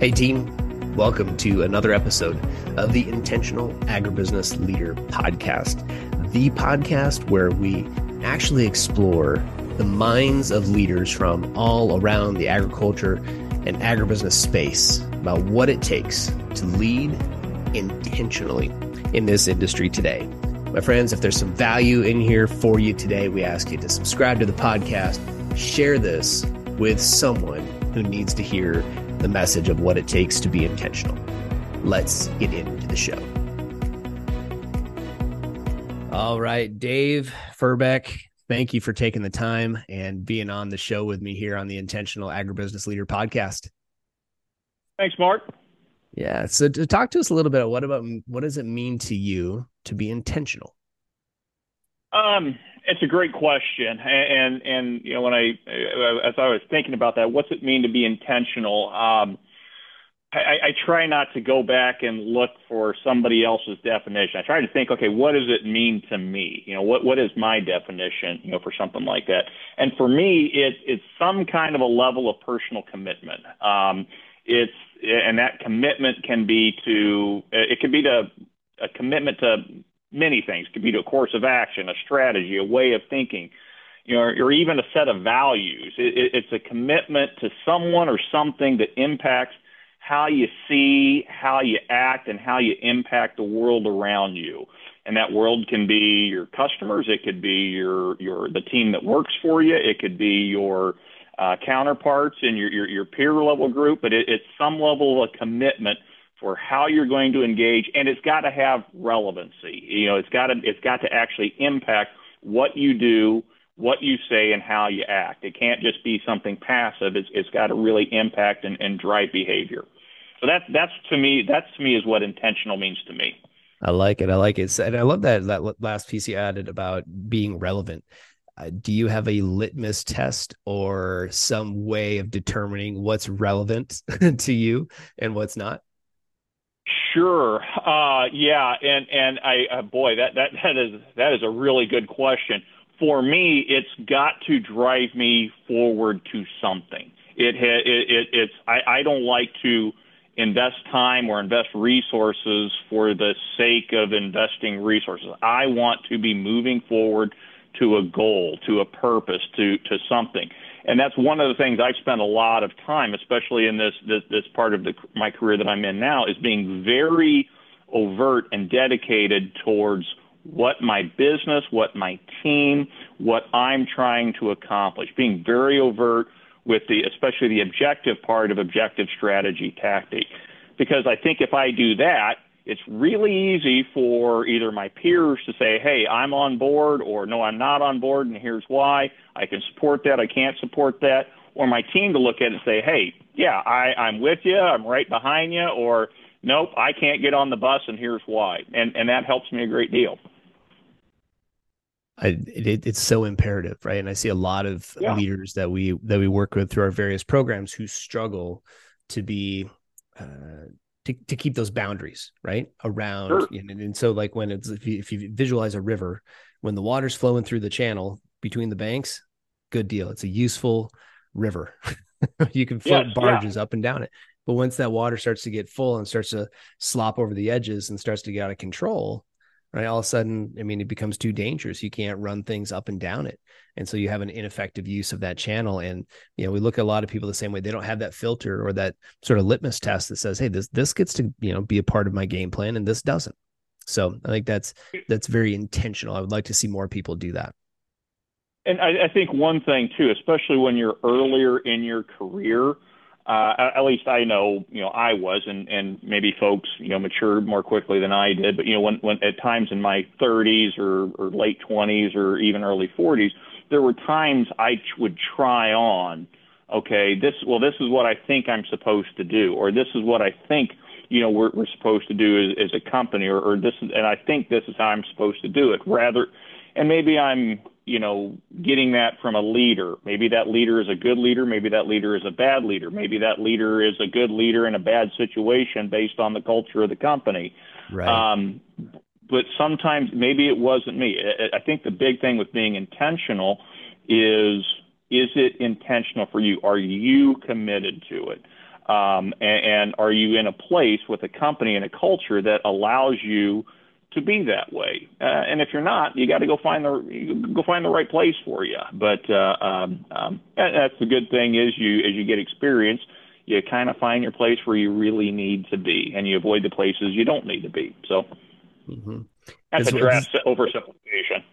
Hey, team. Welcome to another episode of the Intentional Agribusiness Leader Podcast, the podcast where we actually explore the minds of leaders from all around the agriculture and agribusiness space about what it takes to lead intentionally in this industry today. My friends, if there's some value in here for you today, we ask you to subscribe to the podcast, share this with someone who needs to hear the message of what it takes to be intentional. Let's get into the show. All right, Dave Furbeck, thank you for taking the time and being on the show with me here on the Intentional Agribusiness Leader podcast. Thanks, Mark. Yeah. So to talk to us a little bit, what about what does it mean to you to be intentional? Um, it's a great question, and and you know when I as I was thinking about that, what's it mean to be intentional? Um, I, I try not to go back and look for somebody else's definition. I try to think, okay, what does it mean to me? You know, what what is my definition? You know, for something like that. And for me, it it's some kind of a level of personal commitment. Um, it's and that commitment can be to it can be to a commitment to many things. It could be to a course of action, a strategy, a way of thinking, you know, or, even a set of values. It, it, it's a commitment to someone or something that impacts how you see, how you act, and how you impact the world around you. And that world can be your customers, it could be your your the team that works for you, it could be your uh, counterparts in your, your, your peer level group, but it, it's some level of commitment for how you're going to engage, and it's got to have relevancy. You know, it's got to it's got to actually impact what you do, what you say, and how you act. It can't just be something passive. It's it's got to really impact and, and drive behavior. So that's that's to me that's to me is what intentional means to me. I like it. I like it. And I love that that last piece you added about being relevant. Uh, do you have a litmus test or some way of determining what's relevant to you and what's not? Sure. Uh, yeah, and and I uh, boy that that that is that is a really good question. For me, it's got to drive me forward to something. It ha- it, it it's I, I don't like to invest time or invest resources for the sake of investing resources. I want to be moving forward to a goal, to a purpose, to to something. And that's one of the things I've spent a lot of time, especially in this this, this part of the, my career that I'm in now, is being very overt and dedicated towards what my business, what my team, what I'm trying to accomplish. Being very overt with the, especially the objective part of objective strategy tactic. Because I think if I do that, it's really easy for either my peers to say, hey, I'm on board, or no, I'm not on board, and here's why. I can support that, I can't support that. Or my team to look at it and say, hey, yeah, I, I'm with you, I'm right behind you, or nope, I can't get on the bus, and here's why. And, and that helps me a great deal. I, it, it's so imperative, right? And I see a lot of yeah. leaders that we that we work with through our various programs who struggle to be uh, to, to keep those boundaries right around sure. and, and, so like when it's if you, if you visualize a river when the water's flowing through the channel between the banks good deal it's a useful river you can float barges yeah. up and down it but once that water starts to get full and starts to slop over the edges and starts to get out of control right? All of a sudden i mean it becomes too dangerous. You can't run things up and down it. And so you have an ineffective use of that channel. And you know we look at a lot of people the same way. They don't have that filter or that sort of litmus test that says hey this this gets to you know be a part of my game plan and this doesn't. So i think that's that's very intentional. I would like to see more people do that. And I, I think one thing too especially when you're earlier in your career uh, at least I know, you know, I was, and and maybe folks, you know, matured more quickly than I did. But you know, when when at times in my 30s or or late 20s or even early 40s, there were times I would try on, okay, this well, this is what I think I'm supposed to do, or this is what I think you know we're, we're supposed to do as, as a company, or, or this and I think this is how I'm supposed to do it. Rather, and maybe I'm you know getting that from a leader. Maybe that leader is a good leader. Maybe that leader is a bad leader. Maybe that leader is a good leader in a bad situation based on the culture of the company. Right. Um, but sometimes maybe it wasn't me. I think the big thing with being intentional is is it intentional for you? Are you committed to it? Um, and, and are you in a place with a company and a culture that allows you to be that way? Uh, and if you're not, you got to go find the go find the right place for you. But uh, um, um, that's the good thing is you as you get experience, you kind of find your place where you really need to be, and you avoid the places you don't need to be. So mm-hmm. that's a drastic oversimplification.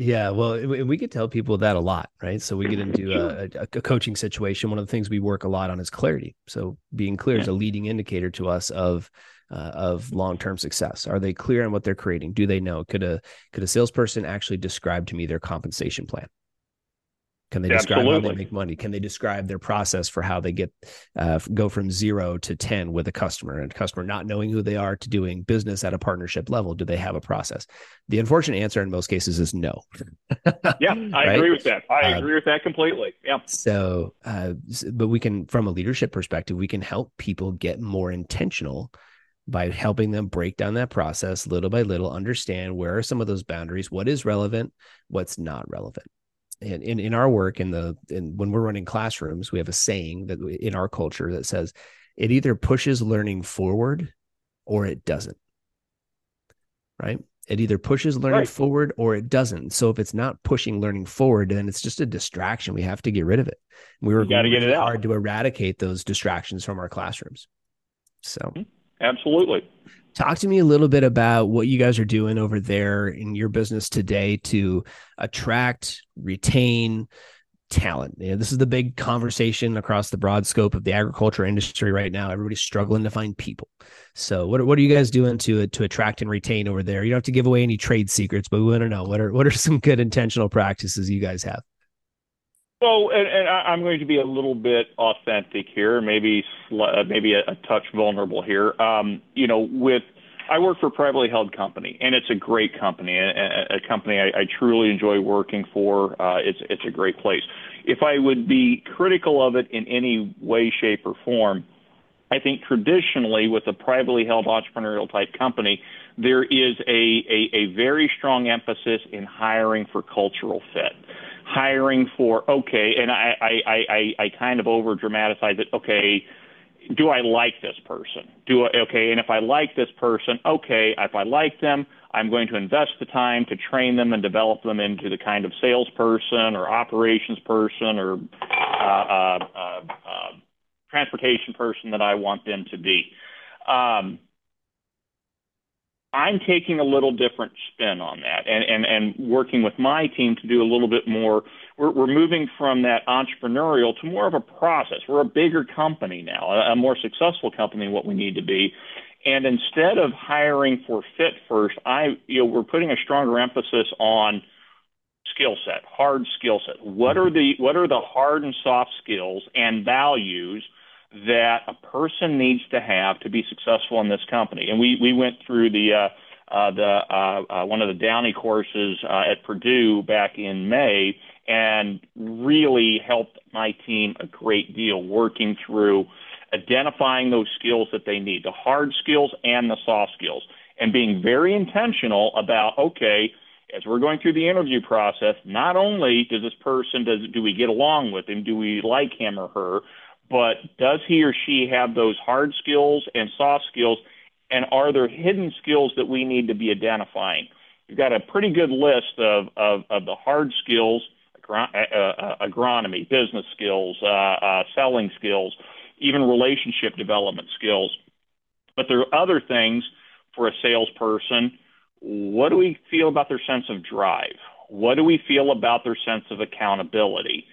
Yeah, well, we could tell people that a lot, right? So we get into a, a, coaching situation. One of the things we work a lot on is clarity. So being clear yeah. is a leading indicator to us of uh, of long term success. Are they clear on what they're creating? Do they know? Could a could a salesperson actually describe to me their compensation plan? Can they describe Absolutely. how they make money? Can they describe their process for how they get uh, go from zero to ten with a customer and a customer not knowing who they are to doing business at a partnership level? Do they have a process? The unfortunate answer in most cases is no. yeah, I right? agree with that. I uh, agree with that completely. Yeah. So, uh, but we can, from a leadership perspective, we can help people get more intentional by helping them break down that process little by little, understand where are some of those boundaries, what is relevant, what's not relevant. In, in, in our work in the in when we're running classrooms we have a saying that in our culture that says it either pushes learning forward or it doesn't. Right? It either pushes learning right. forward or it doesn't. So if it's not pushing learning forward then it's just a distraction. We have to get rid of it. We were got to get it out. hard to eradicate those distractions from our classrooms. So mm-hmm. Absolutely Talk to me a little bit about what you guys are doing over there in your business today to attract, retain talent. You know, this is the big conversation across the broad scope of the agriculture industry right now. Everybody's struggling to find people. So, what are, what are you guys doing to to attract and retain over there? You don't have to give away any trade secrets, but we want to know what are what are some good intentional practices you guys have. Well, and, and I'm going to be a little bit authentic here, maybe uh, maybe a, a touch vulnerable here. Um, you know, with I work for a privately held company, and it's a great company, a, a company I, I truly enjoy working for. Uh, it's it's a great place. If I would be critical of it in any way, shape, or form, I think traditionally with a privately held entrepreneurial type company, there is a, a, a very strong emphasis in hiring for cultural fit hiring for okay, and I I I, I kind of over dramatize it. Okay, do I like this person? Do I, okay, and if I like this person, okay, if I like them, I'm going to invest the time to train them and develop them into the kind of salesperson or operations person or uh, uh, uh, uh, transportation person that I want them to be. Um, I'm taking a little different spin on that and, and, and working with my team to do a little bit more. We're, we're moving from that entrepreneurial to more of a process. We're a bigger company now, a, a more successful company than what we need to be. And instead of hiring for fit first, I, you know, we're putting a stronger emphasis on skill set, hard skill set. What are the, what are the hard and soft skills and values – that a person needs to have to be successful in this company. And we, we went through the, uh, uh, the uh, uh, one of the Downey courses uh, at Purdue back in May, and really helped my team a great deal working through identifying those skills that they need, the hard skills and the soft skills, and being very intentional about okay. As we're going through the interview process, not only does this person does do we get along with him, do we like him or her, but does he or she have those hard skills and soft skills? And are there hidden skills that we need to be identifying? We've got a pretty good list of, of, of the hard skills uh, uh, agronomy, business skills, uh, uh, selling skills, even relationship development skills. But there are other things for a salesperson. What do we feel about their sense of drive? What do we feel about their sense of accountability?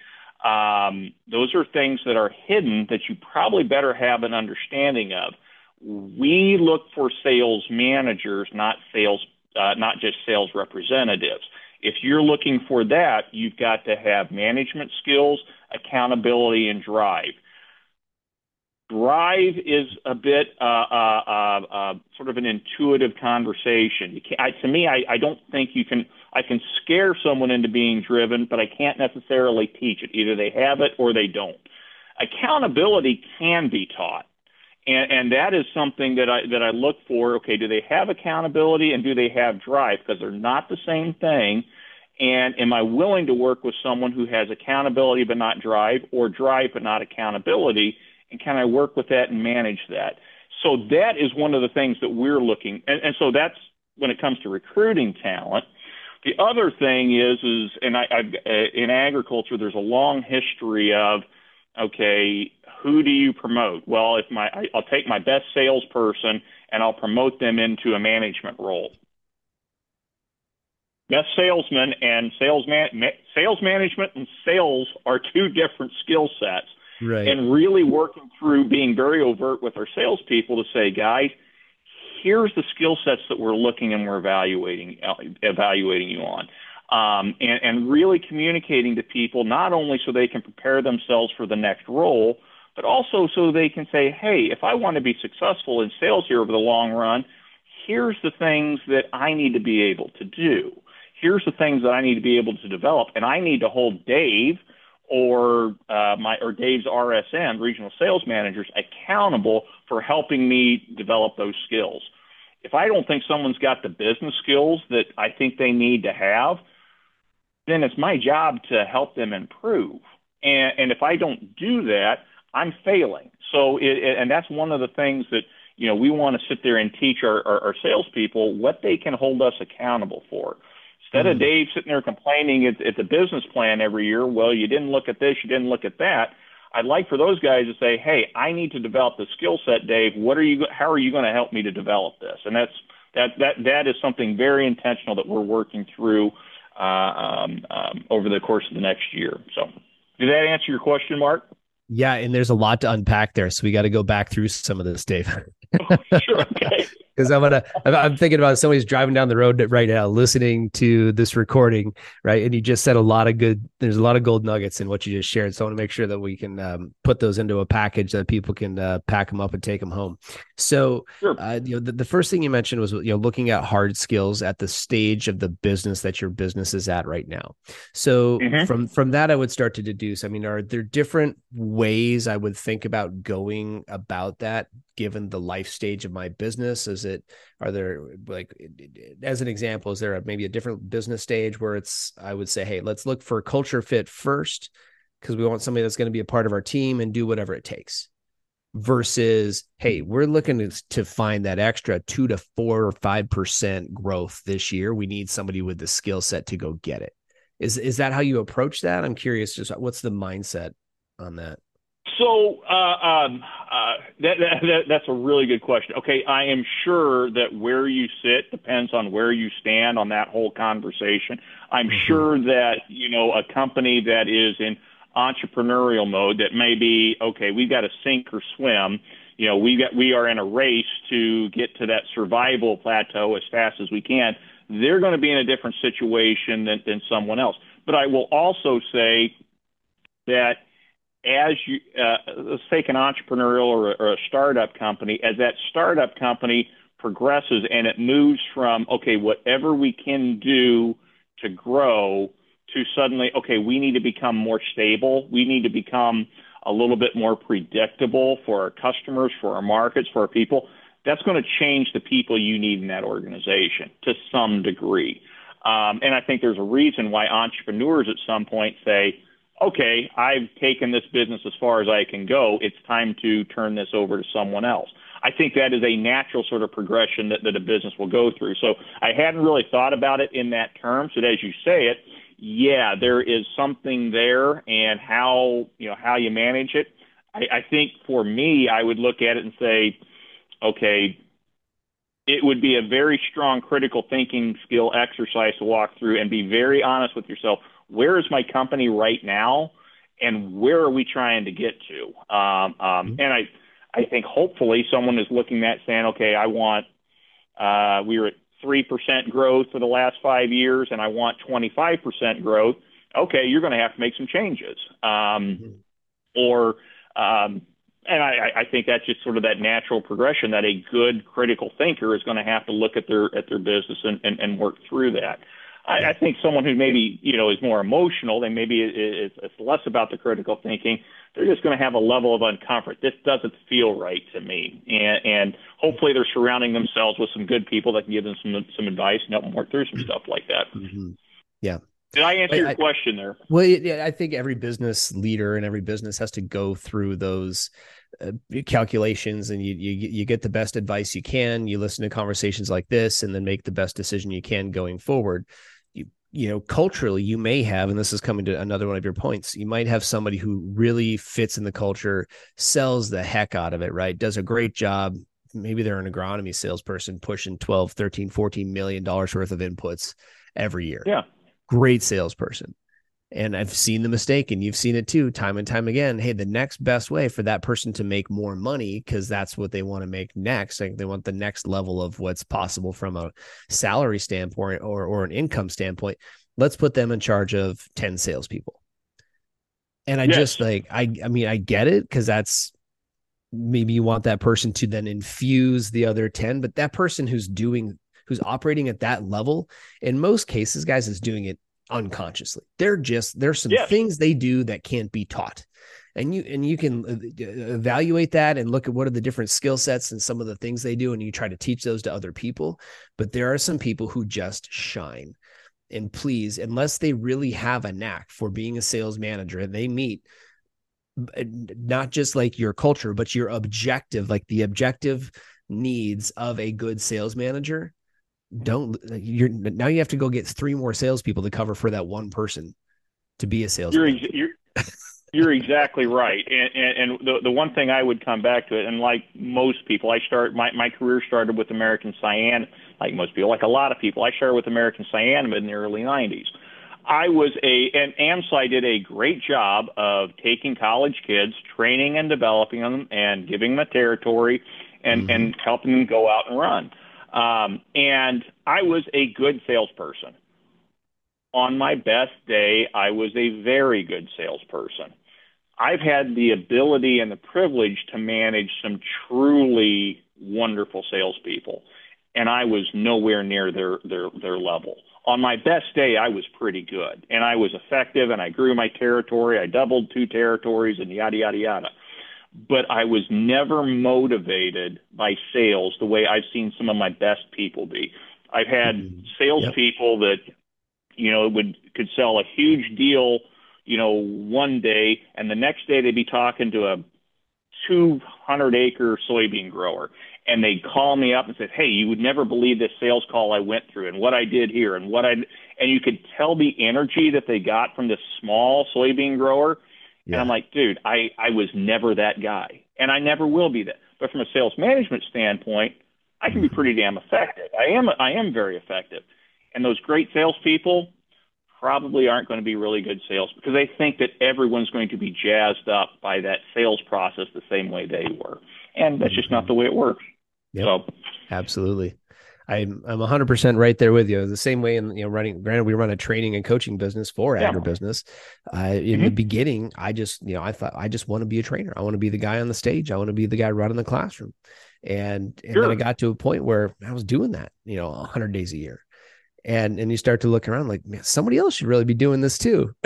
Um, those are things that are hidden that you probably better have an understanding of. We look for sales managers, not sales, uh, not just sales representatives. If you're looking for that, you've got to have management skills, accountability, and drive. Drive is a bit uh, uh, uh, uh sort of an intuitive conversation. I, to me, I, I don't think you can I can scare someone into being driven, but I can't necessarily teach it. Either they have it or they don't. Accountability can be taught. And, and that is something that I that I look for. Okay, do they have accountability and do they have drive? Because they're not the same thing. And am I willing to work with someone who has accountability but not drive, or drive but not accountability? and can I work with that and manage that? So that is one of the things that we're looking, and, and so that's when it comes to recruiting talent. The other thing is, is, and I, I've, uh, in agriculture, there's a long history of, okay, who do you promote? Well, if my, I, I'll take my best salesperson and I'll promote them into a management role. Best salesman and sales man, sales management and sales are two different skill sets. Right. And really working through being very overt with our salespeople to say, guys, here's the skill sets that we're looking and we're evaluating evaluating you on. Um, and, and really communicating to people not only so they can prepare themselves for the next role, but also so they can say, hey, if I want to be successful in sales here over the long run, here's the things that I need to be able to do. Here's the things that I need to be able to develop, and I need to hold Dave or uh, my or Dave's RSM, regional sales managers, accountable for helping me develop those skills. If I don't think someone's got the business skills that I think they need to have, then it's my job to help them improve. And, and if I don't do that, I'm failing. So, it, and that's one of the things that you know we want to sit there and teach our, our, our salespeople what they can hold us accountable for. Instead mm-hmm. of Dave sitting there complaining at, at the business plan every year, well, you didn't look at this, you didn't look at that. I'd like for those guys to say, "Hey, I need to develop the skill set, Dave. What are you? How are you going to help me to develop this?" And that's that that that is something very intentional that we're working through uh, um, um, over the course of the next year. So, did that answer your question, Mark? Yeah, and there's a lot to unpack there, so we got to go back through some of this, Dave. oh, sure. Okay because I'm gonna I'm thinking about somebody's driving down the road right now listening to this recording, right? And you just said a lot of good. There's a lot of gold nuggets in what you just shared. So I want to make sure that we can um, put those into a package that people can uh, pack them up and take them home. So sure. uh, you know the, the first thing you mentioned was you know looking at hard skills at the stage of the business that your business is at right now. So mm-hmm. from from that I would start to deduce. I mean, are there different ways I would think about going about that given the life stage of my business? Is it? Are there like as an example, is there a, maybe a different business stage where it's I would say, hey, let's look for culture fit first because we want somebody that's going to be a part of our team and do whatever it takes versus hey we're looking to, find that extra two to four or five percent growth this year. We need somebody with the skill set to go get it. Is is that how you approach that? I'm curious just what's the mindset on that? So uh, um, uh, that, that, that's a really good question. Okay, I am sure that where you sit depends on where you stand on that whole conversation. I'm mm-hmm. sure that you know a company that is in entrepreneurial mode that may be okay. We've got to sink or swim. You know, we got we are in a race to get to that survival plateau as fast as we can. They're going to be in a different situation than, than someone else. But I will also say that as you uh, let's take an entrepreneurial or, or a startup company, as that startup company progresses and it moves from okay, whatever we can do to grow to suddenly okay, we need to become more stable, we need to become a little bit more predictable for our customers, for our markets, for our people. That's going to change the people you need in that organization to some degree. Um, and I think there's a reason why entrepreneurs at some point say, okay, I've taken this business as far as I can go. It's time to turn this over to someone else. I think that is a natural sort of progression that, that a business will go through. So I hadn't really thought about it in that terms, but as you say it, yeah, there is something there, and how you know how you manage it. I, I think for me, I would look at it and say, okay, it would be a very strong critical thinking skill exercise to walk through and be very honest with yourself where is my company right now, and where are we trying to get to? Um, um, mm-hmm. and I, I think hopefully someone is looking at saying, okay, I want, uh, we were at three percent growth for the last five years, and I want 25 percent growth. Okay, you're going to have to make some changes, um, mm-hmm. or um, and I, I think that's just sort of that natural progression that a good critical thinker is going to have to look at their at their business and, and, and work through that. I, I think someone who maybe you know is more emotional and maybe it's, it's less about the critical thinking. They're just going to have a level of uncomfort. This doesn't feel right to me, and, and hopefully they're surrounding themselves with some good people that can give them some some advice and help them work through some stuff like that. Mm-hmm. Yeah. Did I answer I, your question there? Well, yeah, I think every business leader and every business has to go through those uh, calculations, and you, you you get the best advice you can. You listen to conversations like this, and then make the best decision you can going forward. You know, culturally, you may have, and this is coming to another one of your points. You might have somebody who really fits in the culture, sells the heck out of it, right? Does a great job. Maybe they're an agronomy salesperson pushing 12, 13, 14 million dollars worth of inputs every year. Yeah great salesperson. And I've seen the mistake, and you've seen it too, time and time again. Hey, the next best way for that person to make more money, because that's what they want to make next. Like they want the next level of what's possible from a salary standpoint or or an income standpoint. Let's put them in charge of 10 salespeople. And I yes. just like I I mean, I get it because that's maybe you want that person to then infuse the other 10, but that person who's doing who's operating at that level, in most cases, guys, is doing it unconsciously. They're just there's some yes. things they do that can't be taught. And you and you can uh, uh, evaluate that and look at what are the different skill sets and some of the things they do and you try to teach those to other people, but there are some people who just shine. And please, unless they really have a knack for being a sales manager and they meet uh, not just like your culture, but your objective, like the objective needs of a good sales manager, don't you're now you have to go get three more salespeople to cover for that one person to be a sales. You're, you're, you're exactly right. And, and, and the, the one thing I would come back to it, and like most people, I start my, my career started with American Cyan, like most people, like a lot of people, I started with American Cyan in the early 90s. I was a, and AmCy did a great job of taking college kids, training and developing them, and giving them a territory, and mm-hmm. and helping them go out and run. Um, and I was a good salesperson. On my best day, I was a very good salesperson. I've had the ability and the privilege to manage some truly wonderful salespeople, and I was nowhere near their their their level. On my best day, I was pretty good, and I was effective, and I grew my territory. I doubled two territories, and yada yada yada but I was never motivated by sales the way I've seen some of my best people be. I've had mm-hmm. salespeople yep. that, you know, would could sell a huge deal, you know, one day, and the next day they'd be talking to a 200 acre soybean grower, and they'd call me up and say, "Hey, you would never believe this sales call I went through, and what I did here, and what I," and you could tell the energy that they got from this small soybean grower yeah. And I'm like, dude, I, I was never that guy. And I never will be that. But from a sales management standpoint, I can be pretty damn effective. I am I am very effective. And those great salespeople probably aren't going to be really good sales because they think that everyone's going to be jazzed up by that sales process the same way they were. And that's just not mm-hmm. the way it works. Yep. So absolutely. I'm I'm 100 percent right there with you. The same way in you know running. Granted, we run a training and coaching business for yeah. agribusiness. Uh, in mm-hmm. the beginning, I just you know I thought I just want to be a trainer. I want to be the guy on the stage. I want to be the guy running the classroom. And and sure. then I got to a point where I was doing that. You know, 100 days a year. And and you start to look around like, man, somebody else should really be doing this too.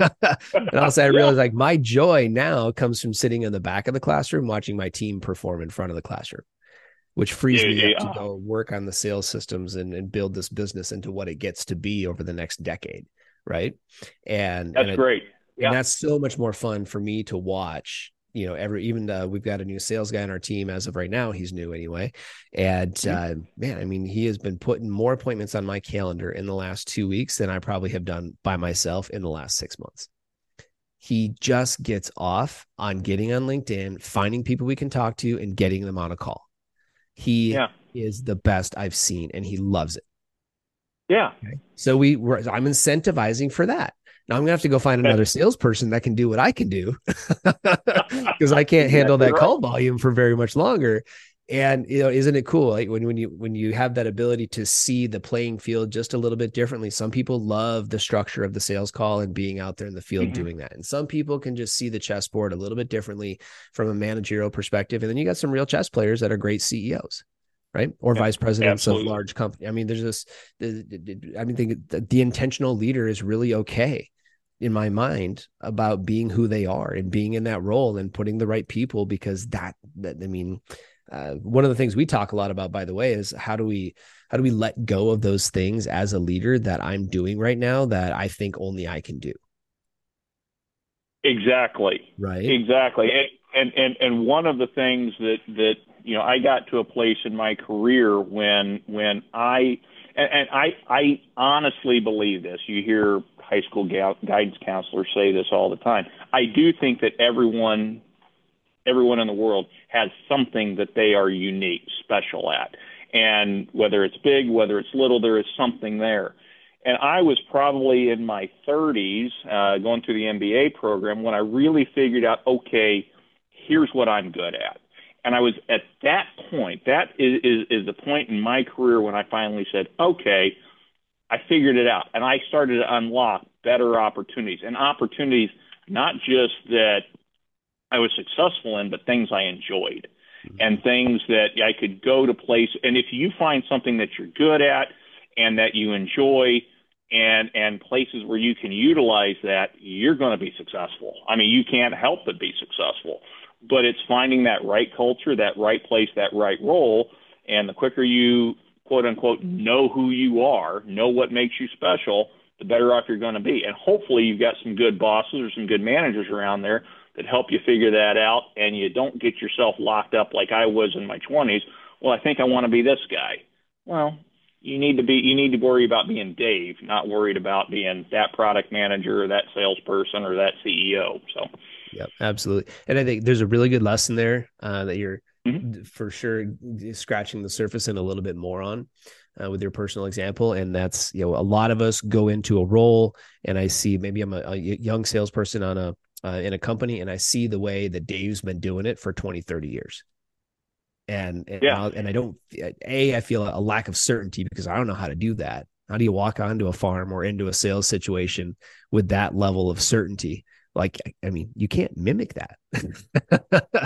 and also I realized like my joy now comes from sitting in the back of the classroom watching my team perform in front of the classroom which frees yeah, me yeah, up to go work on the sales systems and, and build this business into what it gets to be over the next decade. Right. And that's and great. Yeah. And that's so much more fun for me to watch. You know, every even uh, we've got a new sales guy on our team as of right now. He's new anyway, and mm-hmm. uh, man, I mean, he has been putting more appointments on my calendar in the last two weeks than I probably have done by myself in the last six months he just gets off on getting on LinkedIn, finding people we can talk to, and getting them on a call. He yeah. is the best I've seen, and he loves it. Yeah. Okay? So we were, I'm incentivizing for that. Now I'm gonna have to go find another salesperson that can do what I can do because I can't handle that right. call volume for very much longer. And you know, isn't it cool? Like when when you when you have that ability to see the playing field just a little bit differently. Some people love the structure of the sales call and being out there in the field mm-hmm. doing that. And some people can just see the chessboard a little bit differently from a managerial perspective. And then you got some real chess players that are great CEOs right? Or yeah, vice presidents absolutely. of large company. I mean, there's this. I mean, think the, the intentional leader is really okay in my mind about being who they are and being in that role and putting the right people because that. That I mean, uh, one of the things we talk a lot about, by the way, is how do we how do we let go of those things as a leader that I'm doing right now that I think only I can do. Exactly. Right. Exactly. And and and one of the things that that you know I got to a place in my career when when I and, and I I honestly believe this. You hear high school guidance counselors say this all the time. I do think that everyone everyone in the world has something that they are unique, special at. And whether it's big, whether it's little, there is something there. And I was probably in my 30s, uh, going through the MBA program, when I really figured out, okay, here's what I'm good at. And I was at that point, that is, is, is the point in my career when I finally said, okay, I figured it out. And I started to unlock better opportunities and opportunities not just that I was successful in, but things I enjoyed mm-hmm. and things that I could go to place. And if you find something that you're good at and that you enjoy, and and places where you can utilize that, you're going to be successful. I mean, you can't help but be successful. But it's finding that right culture, that right place, that right role, and the quicker you quote unquote know who you are, know what makes you special, the better off you're going to be. And hopefully, you've got some good bosses or some good managers around there that help you figure that out, and you don't get yourself locked up like I was in my 20s. Well, I think I want to be this guy. Well, you need to be you need to worry about being Dave, not worried about being that product manager or that salesperson or that CEO. So, yeah, absolutely. And I think there's a really good lesson there uh, that you're mm-hmm. for sure scratching the surface and a little bit more on. Uh, with your personal example and that's you know a lot of us go into a role and i see maybe i'm a, a young salesperson on a uh, in a company and I see the way that Dave's been doing it for 20, 30 years. And, and, yeah. and I don't, A, I feel a lack of certainty because I don't know how to do that. How do you walk onto a farm or into a sales situation with that level of certainty? Like, I mean, you can't mimic that.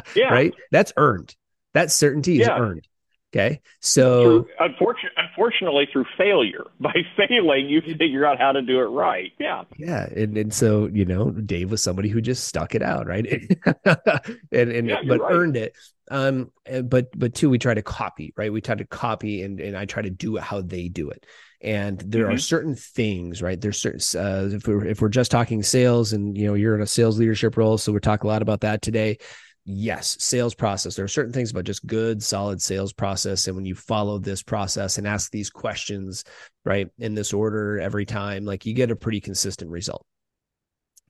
yeah. Right. That's earned. That certainty is earned. Okay. So unfortunately, unfortunately, through failure, by failing, you figure out how to do it right. Yeah. Yeah. And, and so, you know, Dave was somebody who just stuck it out. Right. and, and, yeah, but right. earned it. Um, but, but two, we try to copy, right. We try to copy and, and I try to do it how they do it. And there mm-hmm. are certain things, right? There's certain, uh, if we're, if we're just talking sales and, you know, you're in a sales leadership role. So we're talking a lot about that today yes, sales process. There are certain things about just good, solid sales process. And when you follow this process and ask these questions, right, in this order every time, like you get a pretty consistent result.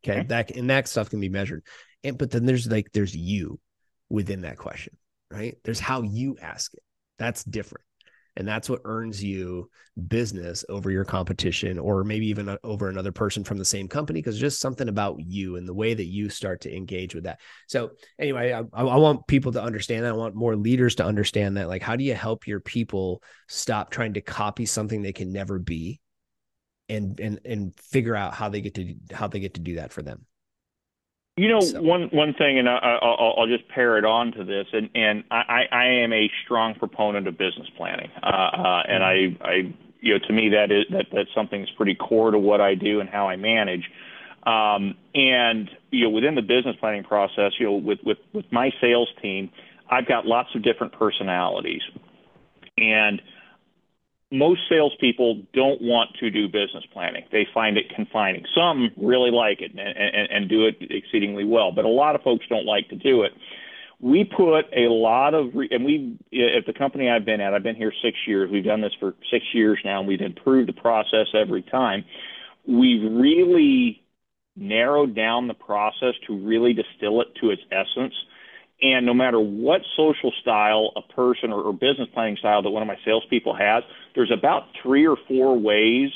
Okay. okay. That and that stuff can be measured. And but then there's like there's you within that question, right? There's how you ask it. That's different and that's what earns you business over your competition or maybe even uh, over another person from the same company because just something about you and the way that you start to engage with that. So anyway I, I, want people to understand that. I want more leaders to understand that like how do you help your people stop trying to copy something they can never be and and and figure out how they get to how they get to do that for them you know, so. one one thing, and I, will I'll just pair it on to this, and and I, I am a strong proponent of business planning, uh, uh, and I, I, you know, to me that is that that's something that's pretty core to what I do and how I manage. Um, and you know, within the business planning process, you know, with with with my sales team, I've got lots of different personalities, and most salespeople don't want to do business planning. They find it confining. Some really like it and, and, and do it exceedingly well, but a lot of folks don't like to do it. We put a lot of, re- and we, at the company I've been at, I've been here six years. We've done this for six years now, and we've improved the process every time. We've really narrowed down the process to really distill it to its essence and no matter what social style a person or, or business planning style that one of my salespeople has, there's about three or four ways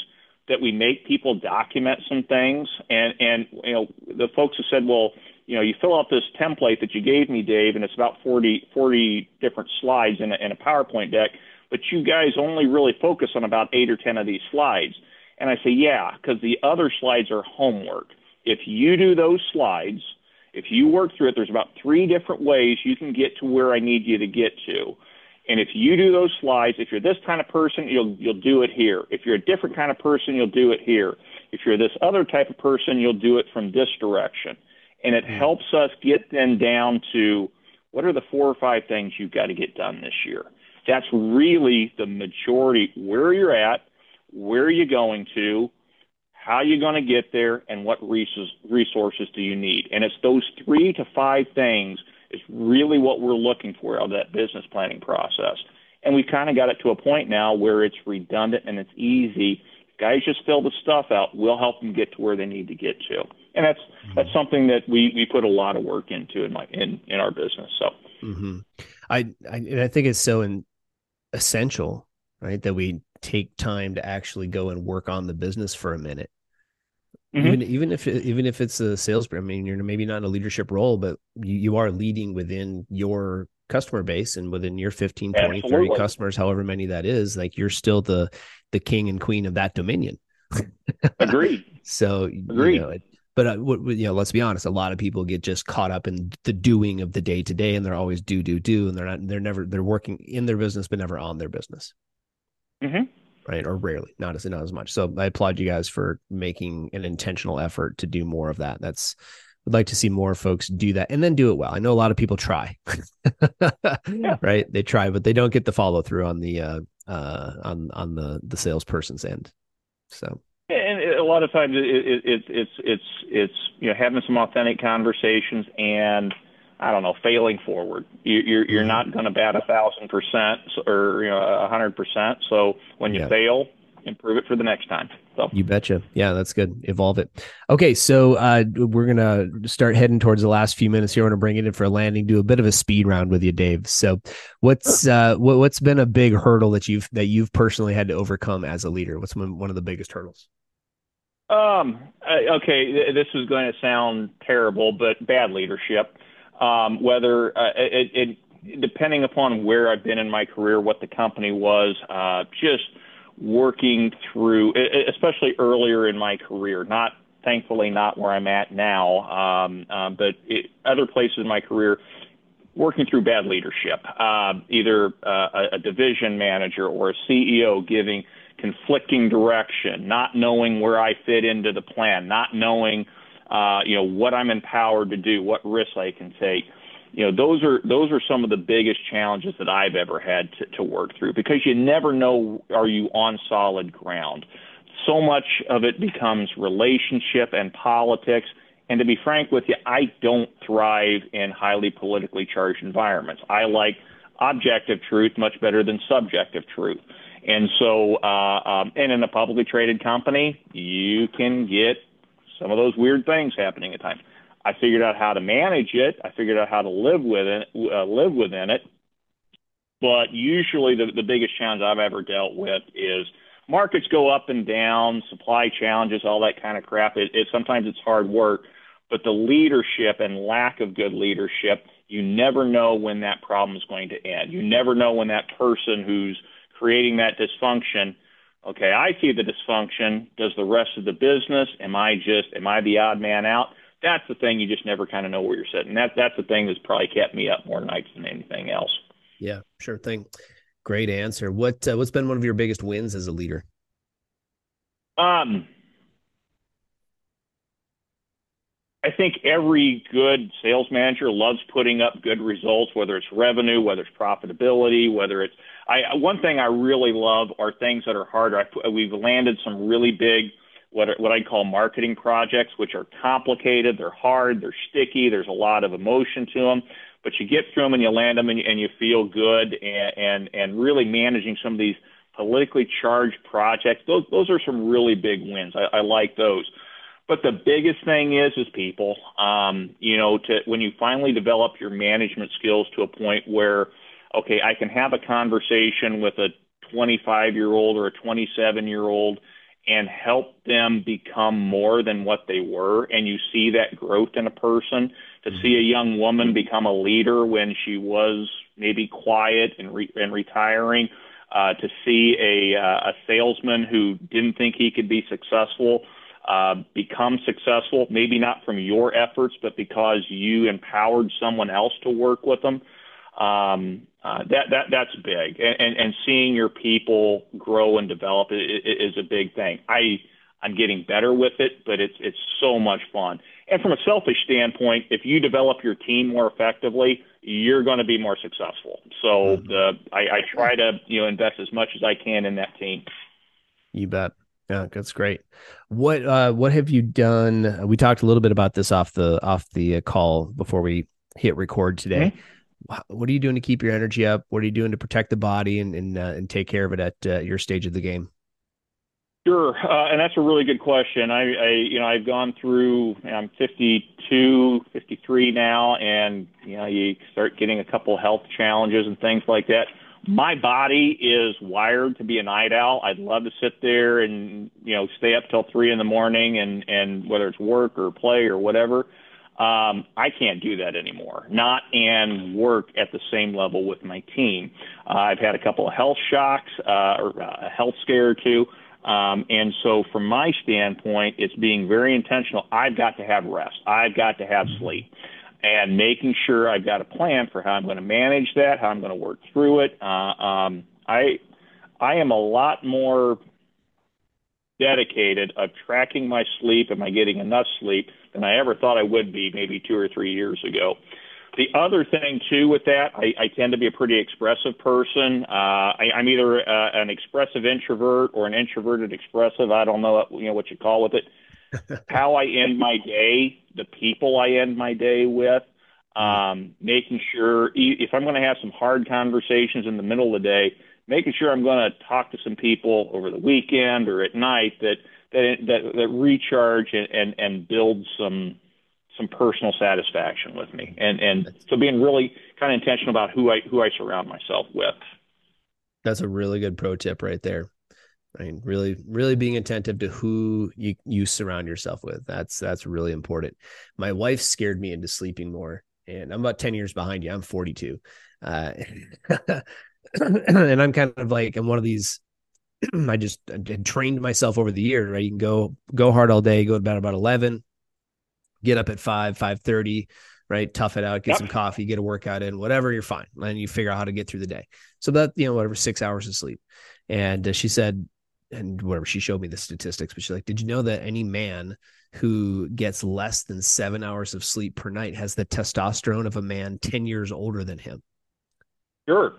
that we make people document some things. And and you know the folks have said, well, you know, you fill out this template that you gave me, Dave, and it's about 40, 40 different slides in a, in a PowerPoint deck, but you guys only really focus on about eight or ten of these slides. And I say, yeah, because the other slides are homework. If you do those slides if you work through it, there's about three different ways you can get to where I need you to get to. And if you do those slides, if you're this kind of person, you'll you'll do it here. If you're a different kind of person, you'll do it here. If you're this other type of person, you'll do it from this direction. And it mm-hmm. helps us get then down to what are the four or five things you've got to get done this year? That's really the majority where you're at, where are you going to, how are you going to get there, and what resources do you need? And it's those three to five things is really what we're looking for out of that business planning process. And we've kind of got it to a point now where it's redundant and it's easy. Guys just fill the stuff out. We'll help them get to where they need to get to. And that's mm-hmm. that's something that we we put a lot of work into in my in in our business. So mm-hmm. I, I and I think it's so in, essential, right, that we take time to actually go and work on the business for a minute. Mm-hmm. Even even if even if it's a sales, I mean, you're maybe not in a leadership role, but you, you are leading within your customer base and within your 15 20 Absolutely. 30 customers however many that is like you're still the the king and queen of that dominion agreed so agreed you know, but uh, you know let's be honest a lot of people get just caught up in the doing of the day to day and they're always do do do and they're not they're never they're working in their business but never on their business mm-hmm. right or rarely not as not as much so i applaud you guys for making an intentional effort to do more of that that's would like to see more folks do that and then do it well. I know a lot of people try, yeah. right? They try, but they don't get the follow through on the uh, uh, on on the the salesperson's end. So, and a lot of times it, it, it's it's it's you know having some authentic conversations and I don't know failing forward. You, you're you're mm-hmm. not going to bat a thousand percent or you know a hundred percent. So when you yeah. fail, improve it for the next time. So you betcha. Yeah, that's good. Evolve it. Okay, so uh, we're gonna start heading towards the last few minutes here. I want to bring it in for a landing. Do a bit of a speed round with you, Dave. So, what's uh, what, what's been a big hurdle that you've that you've personally had to overcome as a leader? What's one of the biggest hurdles? Um. Okay, this is going to sound terrible, but bad leadership. Um, whether uh, it, it, depending upon where I've been in my career, what the company was, uh, just working through, especially earlier in my career, not thankfully not where I'm at now, um, uh, but it, other places in my career, working through bad leadership, uh, either uh, a, a division manager or a CEO giving conflicting direction, not knowing where I fit into the plan, not knowing, uh, you know, what I'm empowered to do, what risks I can take you know those are those are some of the biggest challenges that I've ever had to, to work through because you never know are you on solid ground. So much of it becomes relationship and politics. And to be frank with you, I don't thrive in highly politically charged environments. I like objective truth much better than subjective truth. And so, uh, um, and in a publicly traded company, you can get some of those weird things happening at times. I figured out how to manage it. I figured out how to live with it, uh, live within it. But usually, the, the biggest challenge I've ever dealt with is markets go up and down, supply challenges, all that kind of crap. It, it sometimes it's hard work, but the leadership and lack of good leadership, you never know when that problem is going to end. You never know when that person who's creating that dysfunction okay, I see the dysfunction. Does the rest of the business? Am I just am I the odd man out? that's the thing you just never kind of know where you're sitting. That that's the thing that's probably kept me up more nights than anything else. Yeah, sure thing. Great answer. What uh, what's been one of your biggest wins as a leader? Um, I think every good sales manager loves putting up good results, whether it's revenue, whether it's profitability, whether it's I one thing I really love are things that are harder. I, we've landed some really big what what I call marketing projects, which are complicated, they're hard, they're sticky, there's a lot of emotion to them, but you get through them and you land them and, you and you feel good, and, and and really managing some of these politically charged projects, those those are some really big wins. I, I like those. But the biggest thing is is people. Um, you know, to when you finally develop your management skills to a point where, okay, I can have a conversation with a 25 year old or a 27 year old and help them become more than what they were. And you see that growth in a person. To mm-hmm. see a young woman become a leader when she was maybe quiet and, re- and retiring, uh, to see a, uh, a salesman who didn't think he could be successful uh, become successful, maybe not from your efforts, but because you empowered someone else to work with them. Um, uh, that that that's big, and, and and seeing your people grow and develop is, is a big thing. I I'm getting better with it, but it's it's so much fun. And from a selfish standpoint, if you develop your team more effectively, you're going to be more successful. So mm-hmm. the, I, I try to you know invest as much as I can in that team. You bet. Yeah, that's great. What uh, what have you done? We talked a little bit about this off the off the uh, call before we hit record today. Mm-hmm. What are you doing to keep your energy up? What are you doing to protect the body and and, uh, and take care of it at uh, your stage of the game? Sure, uh, and that's a really good question. I, I, you know, I've gone through. I'm 52, 53 now, and you know, you start getting a couple health challenges and things like that. My body is wired to be a night owl. I'd love to sit there and you know stay up till three in the morning, and and whether it's work or play or whatever. Um, I can't do that anymore. Not and work at the same level with my team. Uh, I've had a couple of health shocks uh, or uh, a health scare or two um, and so, from my standpoint, it's being very intentional. I've got to have rest. I've got to have sleep, and making sure I've got a plan for how I'm going to manage that, how I'm going to work through it. Uh, um, I I am a lot more dedicated of tracking my sleep. Am I getting enough sleep than I ever thought I would be maybe two or three years ago. The other thing too with that, I, I tend to be a pretty expressive person. Uh, I, I'm either uh, an expressive introvert or an introverted expressive. I don't know what, you know what you call with it. How I end my day, the people I end my day with, um, making sure if I'm going to have some hard conversations in the middle of the day, making sure I'm going to talk to some people over the weekend or at night that that that, that recharge and, and and build some some personal satisfaction with me, and and so being really kind of intentional about who I who I surround myself with. That's a really good pro tip right there. I mean, really, really being attentive to who you you surround yourself with. That's that's really important. My wife scared me into sleeping more, and I'm about ten years behind you. I'm 42, uh, and I'm kind of like I'm one of these. I just I trained myself over the years. Right, you can go go hard all day, go to bed about 11, get up at five, five thirty, right? Tough it out, get yep. some coffee, get a workout in, whatever, you're fine. And you figure out how to get through the day. So that, you know, whatever, six hours of sleep. And uh, she said, and whatever, she showed me the statistics, but she's like, did you know that any man who gets less than seven hours of sleep per night has the testosterone of a man 10 years older than him? Sure.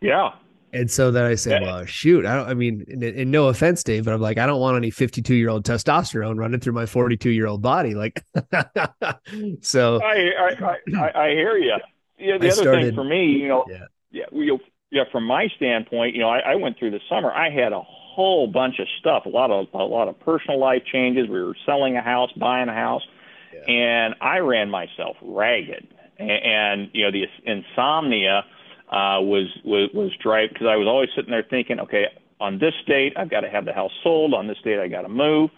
Yeah. And so then I say, well, shoot, I don't, I mean, in, no offense, Dave, but I'm like, I don't want any 52 year old testosterone running through my 42 year old body. Like, so I, I, I, I, hear you. Yeah. The I other started, thing for me, you know, yeah, yeah, we, yeah, from my standpoint, you know, I, I went through the summer, I had a whole bunch of stuff, a lot of, a lot of personal life changes. We were selling a house, buying a house, yeah. and I ran myself ragged. And, and you know, the insomnia, uh, was was was drive because I was always sitting there thinking, okay, on this date I've got to have the house sold. On this date I got to move.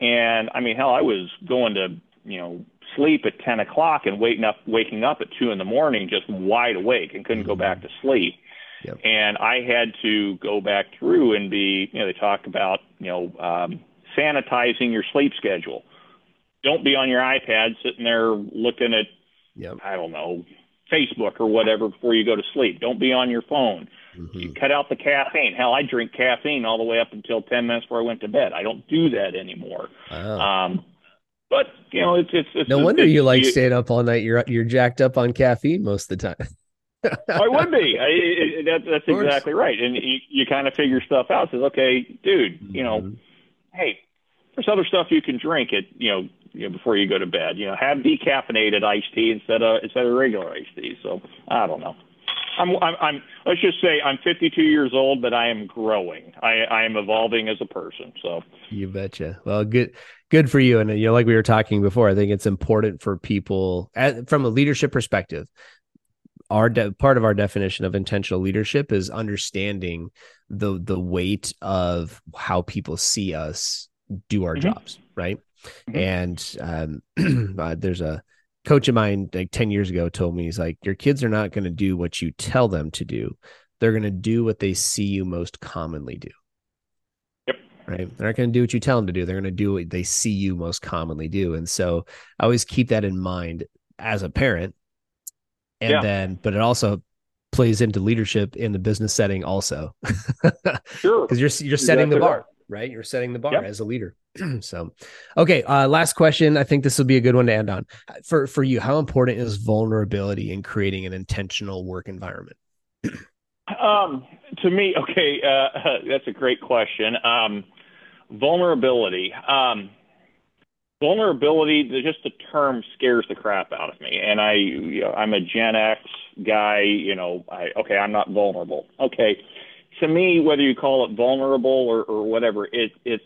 And I mean, hell, I was going to you know sleep at ten o'clock and waking up waking up at two in the morning just wide awake and couldn't go back to sleep. Yep. And I had to go back through and be, you know, they talk about, you know, um, sanitizing your sleep schedule. Don't be on your iPad sitting there looking at, yep. I don't know, Facebook or whatever before you go to sleep. Don't be on your phone. Mm-hmm. You cut out the caffeine. Hell, I drink caffeine all the way up until 10 minutes before I went to bed. I don't do that anymore. Um, but you know, it's it's, it's no wonder it's, you like you, staying up all night. You're you're jacked up on caffeine most of the time. I would be. I, it, that, that's exactly right. And you, you kind of figure stuff out. Says, okay, dude, mm-hmm. you know, mm-hmm. hey, there's other stuff you can drink. It you know you know, before you go to bed. You know, have decaffeinated iced tea instead of instead of regular iced tea. So I don't know. I'm, I'm, I'm let's just say I'm 52 years old, but I am growing. I, I am evolving as a person. So you betcha. Well, good, good for you. And you know, like we were talking before, I think it's important for people at, from a leadership perspective. Our de- part of our definition of intentional leadership is understanding the the weight of how people see us do our mm-hmm. jobs, right? Mm-hmm. And um, uh, there's a coach of mine like 10 years ago told me, he's like, your kids are not going to do what you tell them to do. They're going to do what they see you most commonly do. Yep. Right. They're not going to do what you tell them to do. They're going to do what they see you most commonly do. And so I always keep that in mind as a parent. And yeah. then, but it also plays into leadership in the business setting also. sure. Because you're, you're setting exactly the bar, right. right? You're setting the bar yep. as a leader. so, okay. Uh, last question. I think this will be a good one to end on. For for you, how important is vulnerability in creating an intentional work environment? um, to me, okay, uh, that's a great question. Um, vulnerability. Um, vulnerability. Just the term scares the crap out of me, and I, you know, I'm a Gen X guy. You know, I okay, I'm not vulnerable. Okay. To me, whether you call it vulnerable or, or whatever, it, it's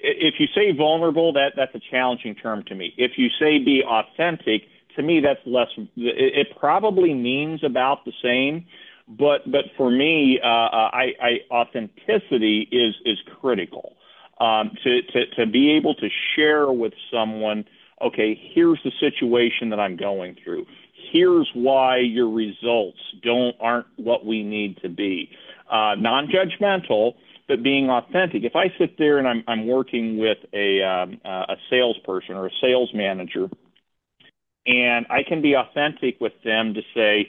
if you say vulnerable, that that's a challenging term to me. If you say be authentic, to me that's less. It, it probably means about the same, but but for me, uh, uh I, I authenticity is is critical. Um, to, to to be able to share with someone, okay, here's the situation that I'm going through. Here's why your results don't aren't what we need to be. Uh, non-judgmental but being authentic. If I sit there and I'm, I'm working with a, um, uh, a salesperson or a sales manager, and I can be authentic with them to say,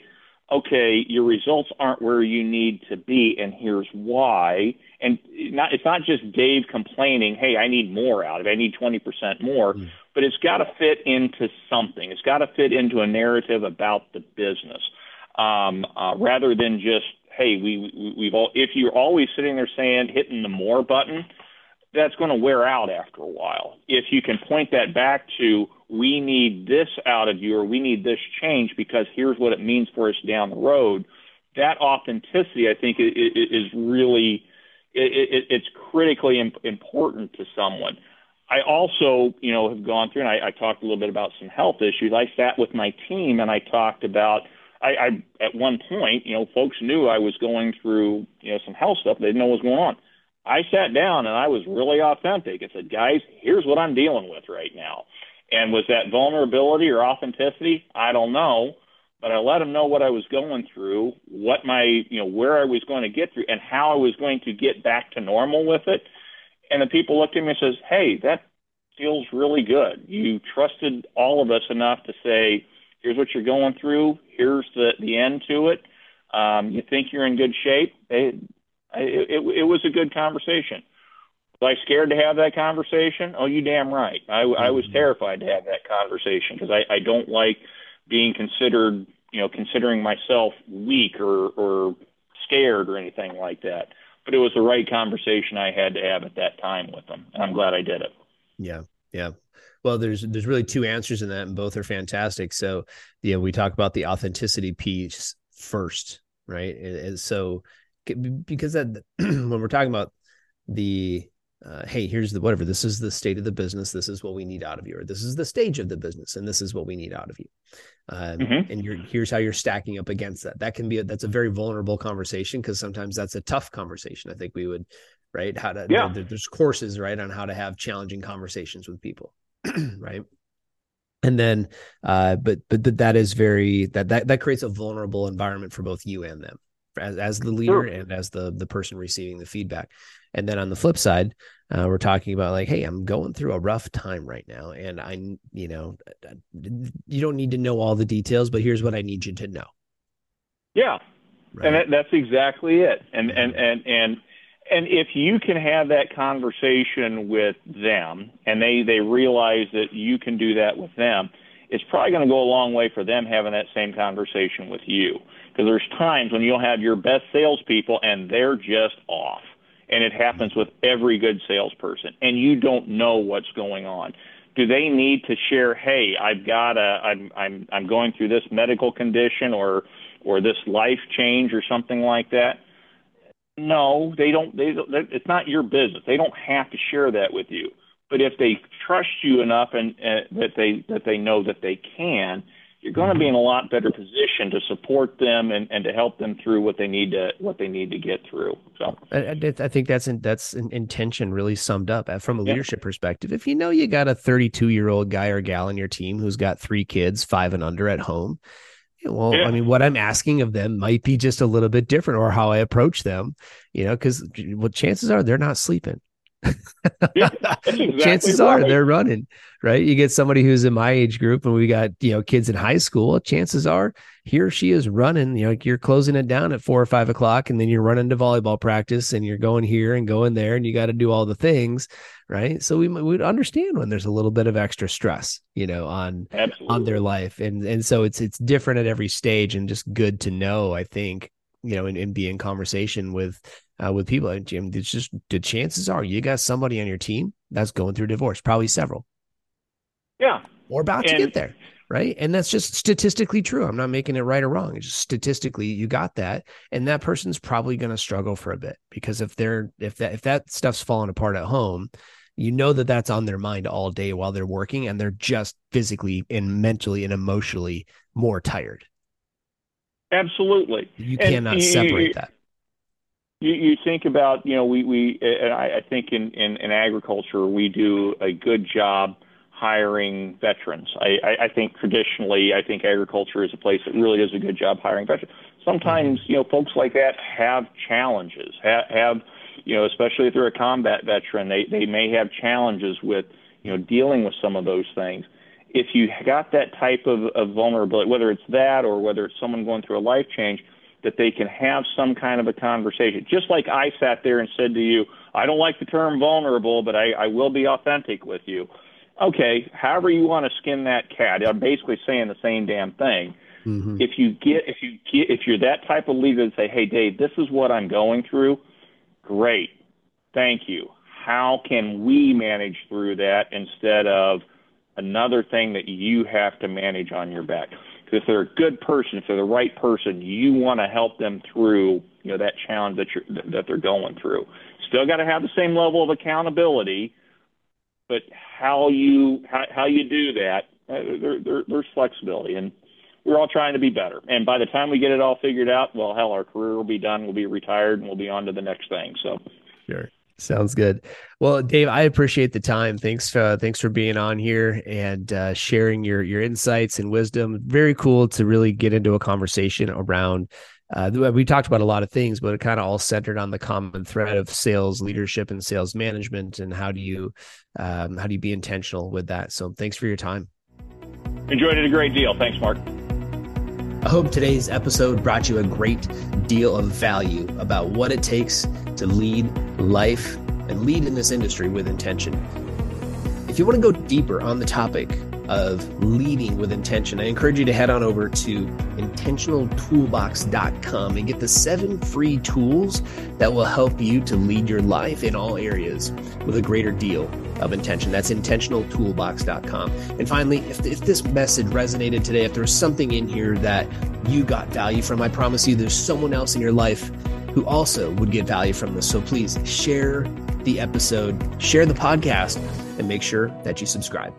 okay, your results aren't where you need to be, and here's why. And not, it's not just Dave complaining, hey, I need more out of it, I need 20% more, mm. but it's got to fit into something. It's got to fit into a narrative about the business um, uh, rather than just hey, we, we have all if you're always sitting there saying hitting the more button, that's going to wear out after a while. If you can point that back to we need this out of you or we need this change because here's what it means for us down the road, that authenticity I think is really it's critically important to someone. I also, you know, have gone through and I, talked a little bit about some health issues. I sat with my team and I talked about I, I at one point, you know, folks knew I was going through, you know, some health stuff. They didn't know what was going on. I sat down and I was really authentic. I said, guys, here's what I'm dealing with right now. And was that vulnerability or authenticity? I don't know. But I let them know what I was going through, what my, you know, where I was going to get through, and how I was going to get back to normal with it. And the people looked at me and says, "Hey, that feels really good. You trusted all of us enough to say, here's what you're going through. Here's the the end to it. Um, you think you're in good shape. It, it, it, it was a good conversation. Was I scared to have that conversation? Oh, you damn right. I, I was mm-hmm. terrified to have that conversation because I, I don't like being considered, you know, considering myself weak or, or scared or anything like that. But it was the right conversation I had to have at that time with them, and I'm glad I did it. Yeah, yeah. Well, there's there's really two answers in that, and both are fantastic. So, yeah, we talk about the authenticity piece first, right? And, and so, because that when we're talking about the uh, hey, here's the whatever. This is the state of the business. This is what we need out of you, or this is the stage of the business, and this is what we need out of you. Um, mm-hmm. And you're here's how you're stacking up against that. That can be a, that's a very vulnerable conversation because sometimes that's a tough conversation. I think we would right how to yeah. There, there's courses right on how to have challenging conversations with people. right and then uh but but that is very that that that creates a vulnerable environment for both you and them as as the leader sure. and as the the person receiving the feedback and then on the flip side uh, we're talking about like hey i'm going through a rough time right now and i you know you don't need to know all the details but here's what i need you to know. Yeah. Right. and that, that's exactly it. And and and and and if you can have that conversation with them and they they realize that you can do that with them it's probably going to go a long way for them having that same conversation with you. Because there's times when you'll have your best salespeople and they're just off and it happens with every good salesperson and you don't know what's going on do they need to share hey i've got a i'm i'm i'm going through this medical condition or or this life change or something like that no, they don't. They it's not your business. They don't have to share that with you. But if they trust you enough and uh, that they that they know that they can, you're going to be in a lot better position to support them and, and to help them through what they need to what they need to get through. So I, I think that's in, that's an intention really summed up uh, from a leadership yeah. perspective. If you know you got a 32 year old guy or gal in your team who's got three kids, five and under at home, well, yeah. I mean, what I'm asking of them might be just a little bit different, or how I approach them, you know, because well, chances are they're not sleeping. yeah, exactly chances right. are they're running, right? You get somebody who's in my age group, and we got you know kids in high school. Chances are here she is running, you know, like you're closing it down at four or five o'clock and then you're running to volleyball practice and you're going here and going there and you got to do all the things. Right. So we would understand when there's a little bit of extra stress, you know, on, Absolutely. on their life. And, and so it's, it's different at every stage and just good to know, I think, you know, and, and be in conversation with, uh, with people. Jim, it's just the chances are you got somebody on your team that's going through divorce, probably several. Yeah. Or about and, to get there right? And that's just statistically true. I'm not making it right or wrong. It's just statistically you got that, and that person's probably going to struggle for a bit because if they're if that if that stuff's falling apart at home, you know that that's on their mind all day while they're working, and they're just physically and mentally and emotionally more tired. Absolutely, you and cannot separate that. You, you think about you know we we and I, I think in, in in agriculture we do a good job hiring veterans. I, I, I think traditionally, I think agriculture is a place that really does a good job hiring veterans. Sometimes, mm-hmm. you know, folks like that have challenges, have, have you know, especially if they're a combat veteran, they, they may have challenges with, you know, dealing with some of those things. If you got that type of, of vulnerability, whether it's that or whether it's someone going through a life change, that they can have some kind of a conversation. Just like I sat there and said to you, I don't like the term vulnerable, but I, I will be authentic with you okay, however you want to skin that cat, I'm basically saying the same damn thing. Mm-hmm. If you get if you get if you're that type of leader and say, hey Dave, this is what I'm going through, great, thank you. How can we manage through that instead of another thing that you have to manage on your back? If they're a good person, if they're the right person, you want to help them through you know that challenge that you're that they're going through. Still got to have the same level of accountability but how you how, how you do that, uh, there, there, there's flexibility, and we're all trying to be better. And by the time we get it all figured out, well, hell, our career will be done. We'll be retired, and we'll be on to the next thing. So, sure. Sounds good. Well, Dave, I appreciate the time. Thanks, uh, thanks for being on here and uh, sharing your your insights and wisdom. Very cool to really get into a conversation around uh, we talked about a lot of things, but it kind of all centered on the common thread of sales leadership and sales management, and how do you um, how do you be intentional with that? So, thanks for your time. Enjoyed it a great deal. Thanks, Mark. I hope today's episode brought you a great deal of value about what it takes to lead life and lead in this industry with intention. If you want to go deeper on the topic of leading with intention, I encourage you to head on over to intentionaltoolbox.com and get the seven free tools that will help you to lead your life in all areas with a greater deal of intention. That's intentionaltoolbox.com. And finally, if, if this message resonated today, if there's something in here that you got value from, I promise you there's someone else in your life who also would get value from this. So please share the episode, share the podcast, and make sure that you subscribe.